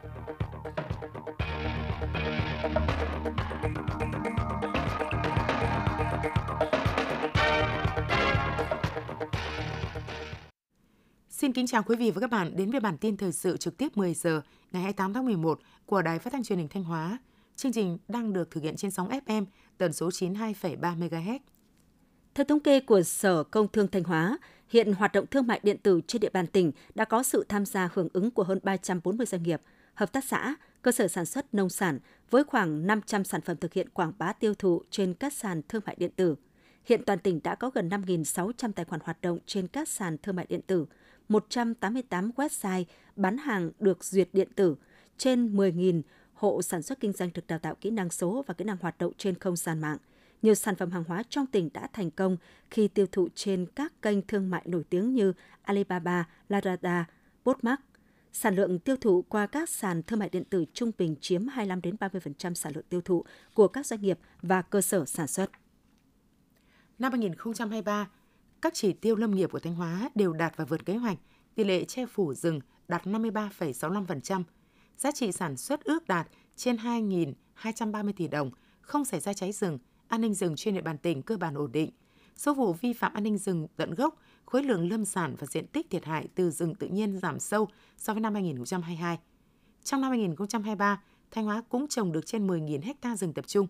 Xin kính chào quý vị và các bạn đến với bản tin thời sự trực tiếp 10 giờ ngày 28 tháng 11 của Đài Phát thanh Truyền hình Thanh Hóa. Chương trình đang được thực hiện trên sóng FM tần số 92,3 MHz. Theo thống kê của Sở Công Thương Thanh Hóa, hiện hoạt động thương mại điện tử trên địa bàn tỉnh đã có sự tham gia hưởng ứng của hơn 340 doanh nghiệp, hợp tác xã, cơ sở sản xuất nông sản với khoảng 500 sản phẩm thực hiện quảng bá tiêu thụ trên các sàn thương mại điện tử. Hiện toàn tỉnh đã có gần 5.600 tài khoản hoạt động trên các sàn thương mại điện tử – 188 website bán hàng được duyệt điện tử, trên 10.000 hộ sản xuất kinh doanh được đào tạo kỹ năng số và kỹ năng hoạt động trên không gian mạng. Nhiều sản phẩm hàng hóa trong tỉnh đã thành công khi tiêu thụ trên các kênh thương mại nổi tiếng như Alibaba, Lazada, Postmark, Sản lượng tiêu thụ qua các sàn thương mại điện tử trung bình chiếm 25 đến 30% sản lượng tiêu thụ của các doanh nghiệp và cơ sở sản xuất. Năm 2023, các chỉ tiêu lâm nghiệp của Thanh Hóa đều đạt và vượt kế hoạch, tỷ lệ che phủ rừng đạt 53,65%, giá trị sản xuất ước đạt trên 2.230 tỷ đồng, không xảy ra cháy rừng, an ninh rừng trên địa bàn tỉnh cơ bản ổn định. Số vụ vi phạm an ninh rừng tận gốc, khối lượng lâm sản và diện tích thiệt hại từ rừng tự nhiên giảm sâu so với năm 2022. Trong năm 2023, Thanh Hóa cũng trồng được trên 10.000 ha rừng tập trung.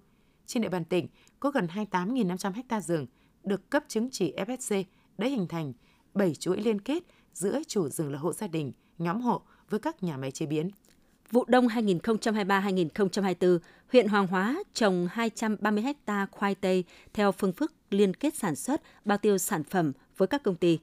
Trên địa bàn tỉnh có gần 28.500 ha rừng, được cấp chứng chỉ FSC đã hình thành 7 chuỗi liên kết giữa chủ rừng là hộ gia đình, nhóm hộ với các nhà máy chế biến. Vụ đông 2023-2024, huyện Hoàng Hóa trồng 230 ha khoai tây theo phương thức liên kết sản xuất, bao tiêu sản phẩm với các công ty.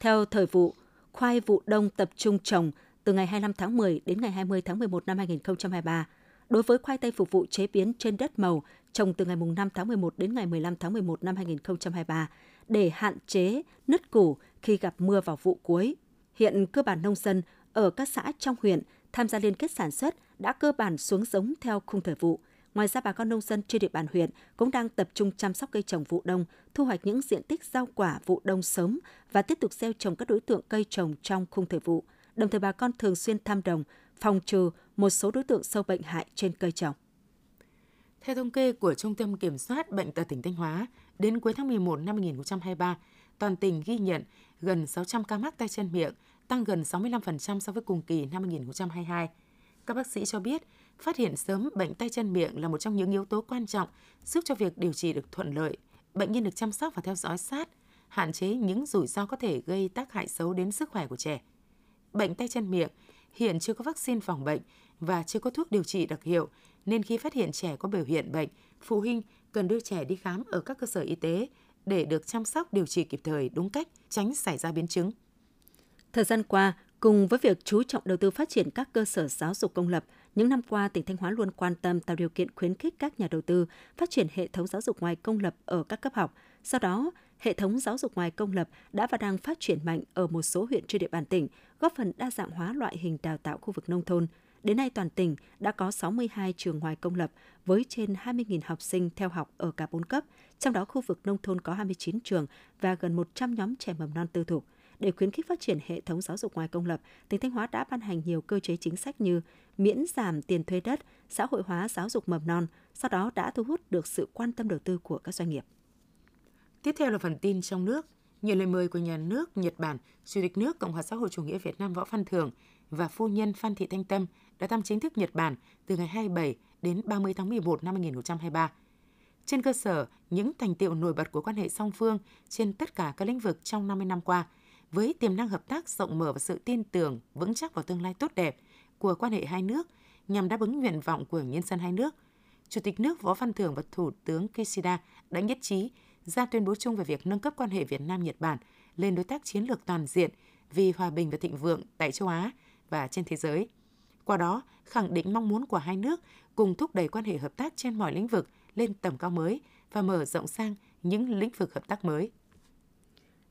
Theo thời vụ, khoai vụ đông tập trung trồng từ ngày 25 tháng 10 đến ngày 20 tháng 11 năm 2023. Đối với khoai tây phục vụ chế biến trên đất màu, trồng từ ngày 5 tháng 11 đến ngày 15 tháng 11 năm 2023 để hạn chế nứt củ khi gặp mưa vào vụ cuối. Hiện cơ bản nông dân ở các xã trong huyện tham gia liên kết sản xuất đã cơ bản xuống giống theo khung thời vụ. Ngoài ra, bà con nông dân trên địa bàn huyện cũng đang tập trung chăm sóc cây trồng vụ đông, thu hoạch những diện tích rau quả vụ đông sớm và tiếp tục gieo trồng các đối tượng cây trồng trong khung thời vụ. Đồng thời bà con thường xuyên thăm đồng, phòng trừ một số đối tượng sâu bệnh hại trên cây trồng. Theo thống kê của Trung tâm Kiểm soát Bệnh tật tỉnh Thanh Hóa, đến cuối tháng 11 năm 2023, toàn tỉnh ghi nhận gần 600 ca mắc tay chân miệng, tăng gần 65% so với cùng kỳ năm 2022. Các bác sĩ cho biết, phát hiện sớm bệnh tay chân miệng là một trong những yếu tố quan trọng giúp cho việc điều trị được thuận lợi, bệnh nhân được chăm sóc và theo dõi sát, hạn chế những rủi ro có thể gây tác hại xấu đến sức khỏe của trẻ. Bệnh tay chân miệng hiện chưa có vaccine phòng bệnh và chưa có thuốc điều trị đặc hiệu, nên khi phát hiện trẻ có biểu hiện bệnh, phụ huynh cần đưa trẻ đi khám ở các cơ sở y tế để được chăm sóc điều trị kịp thời đúng cách, tránh xảy ra biến chứng. Thời gian qua, cùng với việc chú trọng đầu tư phát triển các cơ sở giáo dục công lập, những năm qua tỉnh Thanh Hóa luôn quan tâm tạo điều kiện khuyến khích các nhà đầu tư phát triển hệ thống giáo dục ngoài công lập ở các cấp học. Sau đó, hệ thống giáo dục ngoài công lập đã và đang phát triển mạnh ở một số huyện trên địa bàn tỉnh, góp phần đa dạng hóa loại hình đào tạo khu vực nông thôn. Đến nay toàn tỉnh đã có 62 trường ngoài công lập với trên 20.000 học sinh theo học ở cả 4 cấp, trong đó khu vực nông thôn có 29 trường và gần 100 nhóm trẻ mầm non tư thục. Để khuyến khích phát triển hệ thống giáo dục ngoài công lập, tỉnh Thanh Hóa đã ban hành nhiều cơ chế chính sách như miễn giảm tiền thuê đất, xã hội hóa giáo dục mầm non, sau đó đã thu hút được sự quan tâm đầu tư của các doanh nghiệp. Tiếp theo là phần tin trong nước. Nhận lời mời của nhà nước Nhật Bản, Chủ tịch nước Cộng hòa xã hội chủ nghĩa Việt Nam Võ Văn Thưởng và phu nhân Phan Thị Thanh Tâm đã thăm chính thức Nhật Bản từ ngày 27 đến 30 tháng 11 năm 2023. Trên cơ sở những thành tiệu nổi bật của quan hệ song phương trên tất cả các lĩnh vực trong 50 năm qua, với tiềm năng hợp tác rộng mở và sự tin tưởng vững chắc vào tương lai tốt đẹp của quan hệ hai nước nhằm đáp ứng nguyện vọng của nhân dân hai nước, Chủ tịch nước Võ Văn Thưởng và Thủ tướng Kishida đã nhất trí ra tuyên bố chung về việc nâng cấp quan hệ Việt Nam-Nhật Bản lên đối tác chiến lược toàn diện vì hòa bình và thịnh vượng tại châu Á và trên thế giới. Qua đó, khẳng định mong muốn của hai nước cùng thúc đẩy quan hệ hợp tác trên mọi lĩnh vực lên tầm cao mới và mở rộng sang những lĩnh vực hợp tác mới.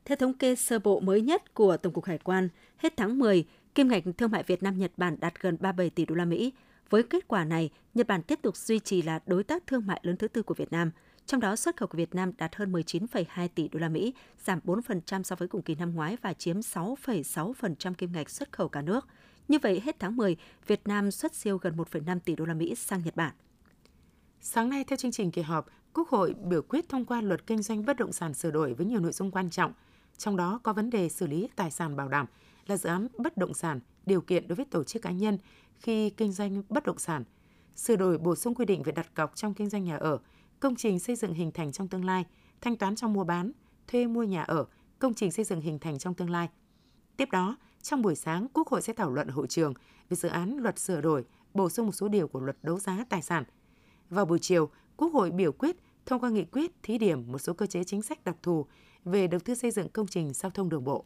Theo thống kê sơ bộ mới nhất của Tổng cục Hải quan, hết tháng 10, kim ngạch thương mại Việt Nam Nhật Bản đạt gần 37 tỷ đô la Mỹ. Với kết quả này, Nhật Bản tiếp tục duy trì là đối tác thương mại lớn thứ tư của Việt Nam – trong đó xuất khẩu của Việt Nam đạt hơn 19,2 tỷ đô la Mỹ, giảm 4% so với cùng kỳ năm ngoái và chiếm 6,6% kim ngạch xuất khẩu cả nước. Như vậy, hết tháng 10, Việt Nam xuất siêu gần 1,5 tỷ đô la Mỹ sang Nhật Bản. Sáng nay, theo chương trình kỳ họp, Quốc hội biểu quyết thông qua luật kinh doanh bất động sản sửa đổi với nhiều nội dung quan trọng, trong đó có vấn đề xử lý tài sản bảo đảm là dự án bất động sản, điều kiện đối với tổ chức cá nhân khi kinh doanh bất động sản, sửa đổi bổ sung quy định về đặt cọc trong kinh doanh nhà ở, công trình xây dựng hình thành trong tương lai, thanh toán trong mua bán, thuê mua nhà ở, công trình xây dựng hình thành trong tương lai. Tiếp đó, trong buổi sáng, Quốc hội sẽ thảo luận hội trường về dự án luật sửa đổi, bổ sung một số điều của luật đấu giá tài sản. Vào buổi chiều, Quốc hội biểu quyết thông qua nghị quyết thí điểm một số cơ chế chính sách đặc thù về đầu tư xây dựng công trình giao thông đường bộ.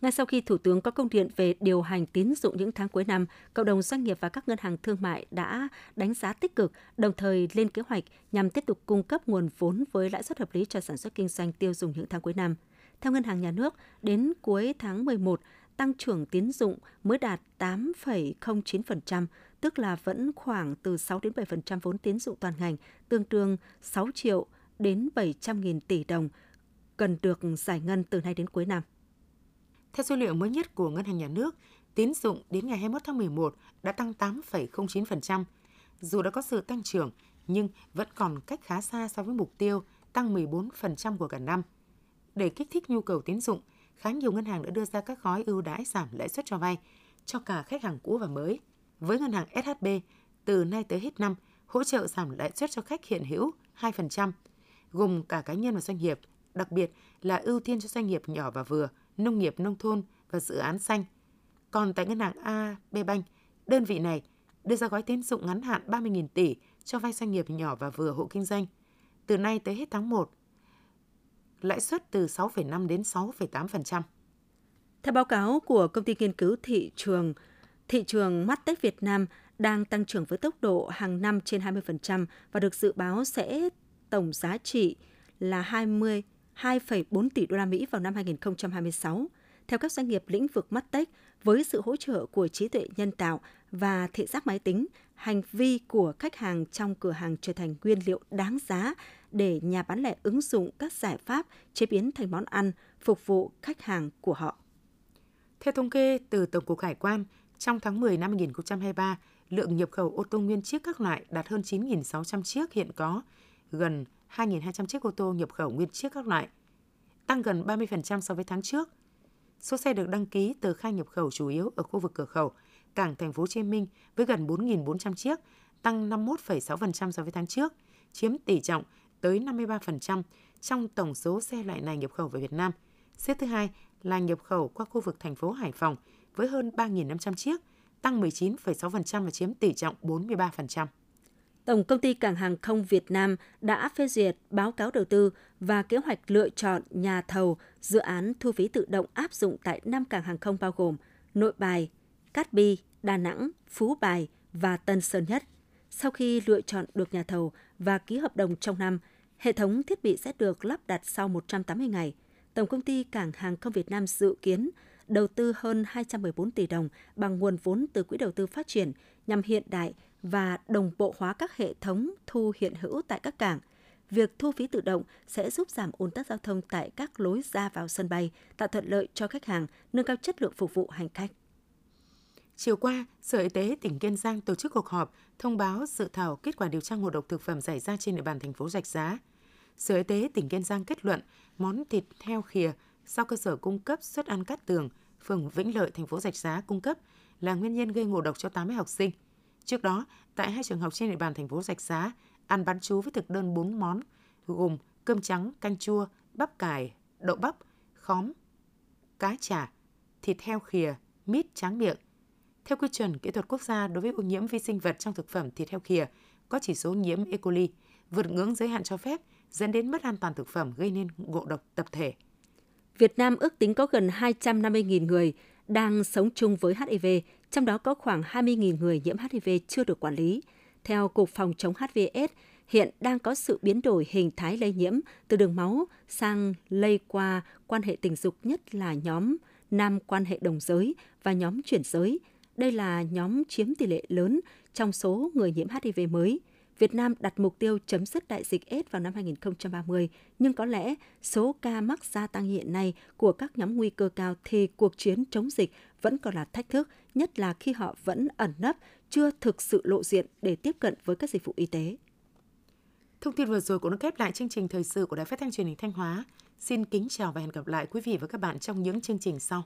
Ngay sau khi Thủ tướng có công điện về điều hành tín dụng những tháng cuối năm, cộng đồng doanh nghiệp và các ngân hàng thương mại đã đánh giá tích cực, đồng thời lên kế hoạch nhằm tiếp tục cung cấp nguồn vốn với lãi suất hợp lý cho sản xuất kinh doanh tiêu dùng những tháng cuối năm. Theo Ngân hàng Nhà nước, đến cuối tháng 11, tăng trưởng tín dụng mới đạt 8,09%, tức là vẫn khoảng từ 6 đến 7% vốn tín dụng toàn ngành, tương đương 6 triệu đến 700 nghìn tỷ đồng cần được giải ngân từ nay đến cuối năm. Theo số liệu mới nhất của Ngân hàng Nhà nước, tín dụng đến ngày 21 tháng 11 đã tăng 8,09%. Dù đã có sự tăng trưởng, nhưng vẫn còn cách khá xa so với mục tiêu tăng 14% của cả năm. Để kích thích nhu cầu tín dụng, khá nhiều ngân hàng đã đưa ra các gói ưu đãi giảm lãi suất cho vay cho cả khách hàng cũ và mới. Với ngân hàng SHB, từ nay tới hết năm, hỗ trợ giảm lãi suất cho khách hiện hữu 2%, gồm cả cá nhân và doanh nghiệp, đặc biệt là ưu tiên cho doanh nghiệp nhỏ và vừa, nông nghiệp nông thôn và dự án xanh. Còn tại ngân hàng AB Bank, đơn vị này đưa ra gói tín dụng ngắn hạn 30.000 tỷ cho vay doanh nghiệp nhỏ và vừa hộ kinh doanh. Từ nay tới hết tháng 1, lãi suất từ 6,5 đến 6,8%. Theo báo cáo của công ty nghiên cứu thị trường, thị trường mắt Tết Việt Nam đang tăng trưởng với tốc độ hàng năm trên 20% và được dự báo sẽ tổng giá trị là 20 2,4 tỷ đô la Mỹ vào năm 2026. Theo các doanh nghiệp lĩnh vực mắt với sự hỗ trợ của trí tuệ nhân tạo và thị giác máy tính, hành vi của khách hàng trong cửa hàng trở thành nguyên liệu đáng giá để nhà bán lẻ ứng dụng các giải pháp chế biến thành món ăn phục vụ khách hàng của họ. Theo thống kê từ Tổng cục Hải quan, trong tháng 10 năm 2023, lượng nhập khẩu ô tô nguyên chiếc các loại đạt hơn 9.600 chiếc hiện có, gần 2.200 chiếc ô tô nhập khẩu nguyên chiếc các loại, tăng gần 30% so với tháng trước. Số xe được đăng ký từ khai nhập khẩu chủ yếu ở khu vực cửa khẩu, cảng thành phố Hồ Chí Minh với gần 4.400 chiếc, tăng 51,6% so với tháng trước, chiếm tỷ trọng tới 53% trong tổng số xe loại này nhập khẩu về Việt Nam. Xếp thứ hai là nhập khẩu qua khu vực thành phố Hải Phòng với hơn 3.500 chiếc, tăng 19,6% và chiếm tỷ trọng 43%. Tổng công ty Cảng hàng không Việt Nam đã phê duyệt báo cáo đầu tư và kế hoạch lựa chọn nhà thầu dự án thu phí tự động áp dụng tại 5 cảng hàng không bao gồm Nội Bài, Cát Bi, Đà Nẵng, Phú Bài và Tân Sơn Nhất. Sau khi lựa chọn được nhà thầu và ký hợp đồng trong năm, hệ thống thiết bị sẽ được lắp đặt sau 180 ngày. Tổng công ty Cảng hàng không Việt Nam dự kiến đầu tư hơn 214 tỷ đồng bằng nguồn vốn từ Quỹ đầu tư phát triển nhằm hiện đại và đồng bộ hóa các hệ thống thu hiện hữu tại các cảng. Việc thu phí tự động sẽ giúp giảm ùn tắc giao thông tại các lối ra vào sân bay, tạo thuận lợi cho khách hàng, nâng cao chất lượng phục vụ hành khách. Chiều qua, Sở Y tế tỉnh Kiên Giang tổ chức cuộc họp thông báo dự thảo kết quả điều tra ngộ độc thực phẩm xảy ra trên địa bàn thành phố Rạch Giá. Sở Y tế tỉnh Kiên Giang kết luận món thịt heo khìa do cơ sở cung cấp suất ăn cát tường, phường Vĩnh Lợi, thành phố Rạch Giá cung cấp là nguyên nhân gây ngộ độc cho 80 học sinh. Trước đó, tại hai trường học trên địa bàn thành phố Rạch Giá, ăn bán chú với thực đơn 4 món gồm cơm trắng, canh chua, bắp cải, đậu bắp, khóm, cá chả, thịt heo khìa, mít tráng miệng. Theo quy chuẩn kỹ thuật quốc gia đối với ô nhiễm vi sinh vật trong thực phẩm thịt heo khìa có chỉ số nhiễm E. coli vượt ngưỡng giới hạn cho phép dẫn đến mất an toàn thực phẩm gây nên ngộ độc tập thể. Việt Nam ước tính có gần 250.000 người đang sống chung với HIV, trong đó có khoảng 20.000 người nhiễm HIV chưa được quản lý. Theo Cục Phòng chống HivS, hiện đang có sự biến đổi hình thái lây nhiễm từ đường máu sang lây qua quan hệ tình dục nhất là nhóm nam quan hệ đồng giới và nhóm chuyển giới. Đây là nhóm chiếm tỷ lệ lớn trong số người nhiễm HIV mới – Việt Nam đặt mục tiêu chấm dứt đại dịch AIDS vào năm 2030, nhưng có lẽ số ca mắc gia tăng hiện nay của các nhóm nguy cơ cao thì cuộc chiến chống dịch vẫn còn là thách thức, nhất là khi họ vẫn ẩn nấp, chưa thực sự lộ diện để tiếp cận với các dịch vụ y tế. Thông tin vừa rồi cũng đã khép lại chương trình thời sự của Đài Phát thanh Truyền hình Thanh Hóa. Xin kính chào và hẹn gặp lại quý vị và các bạn trong những chương trình sau.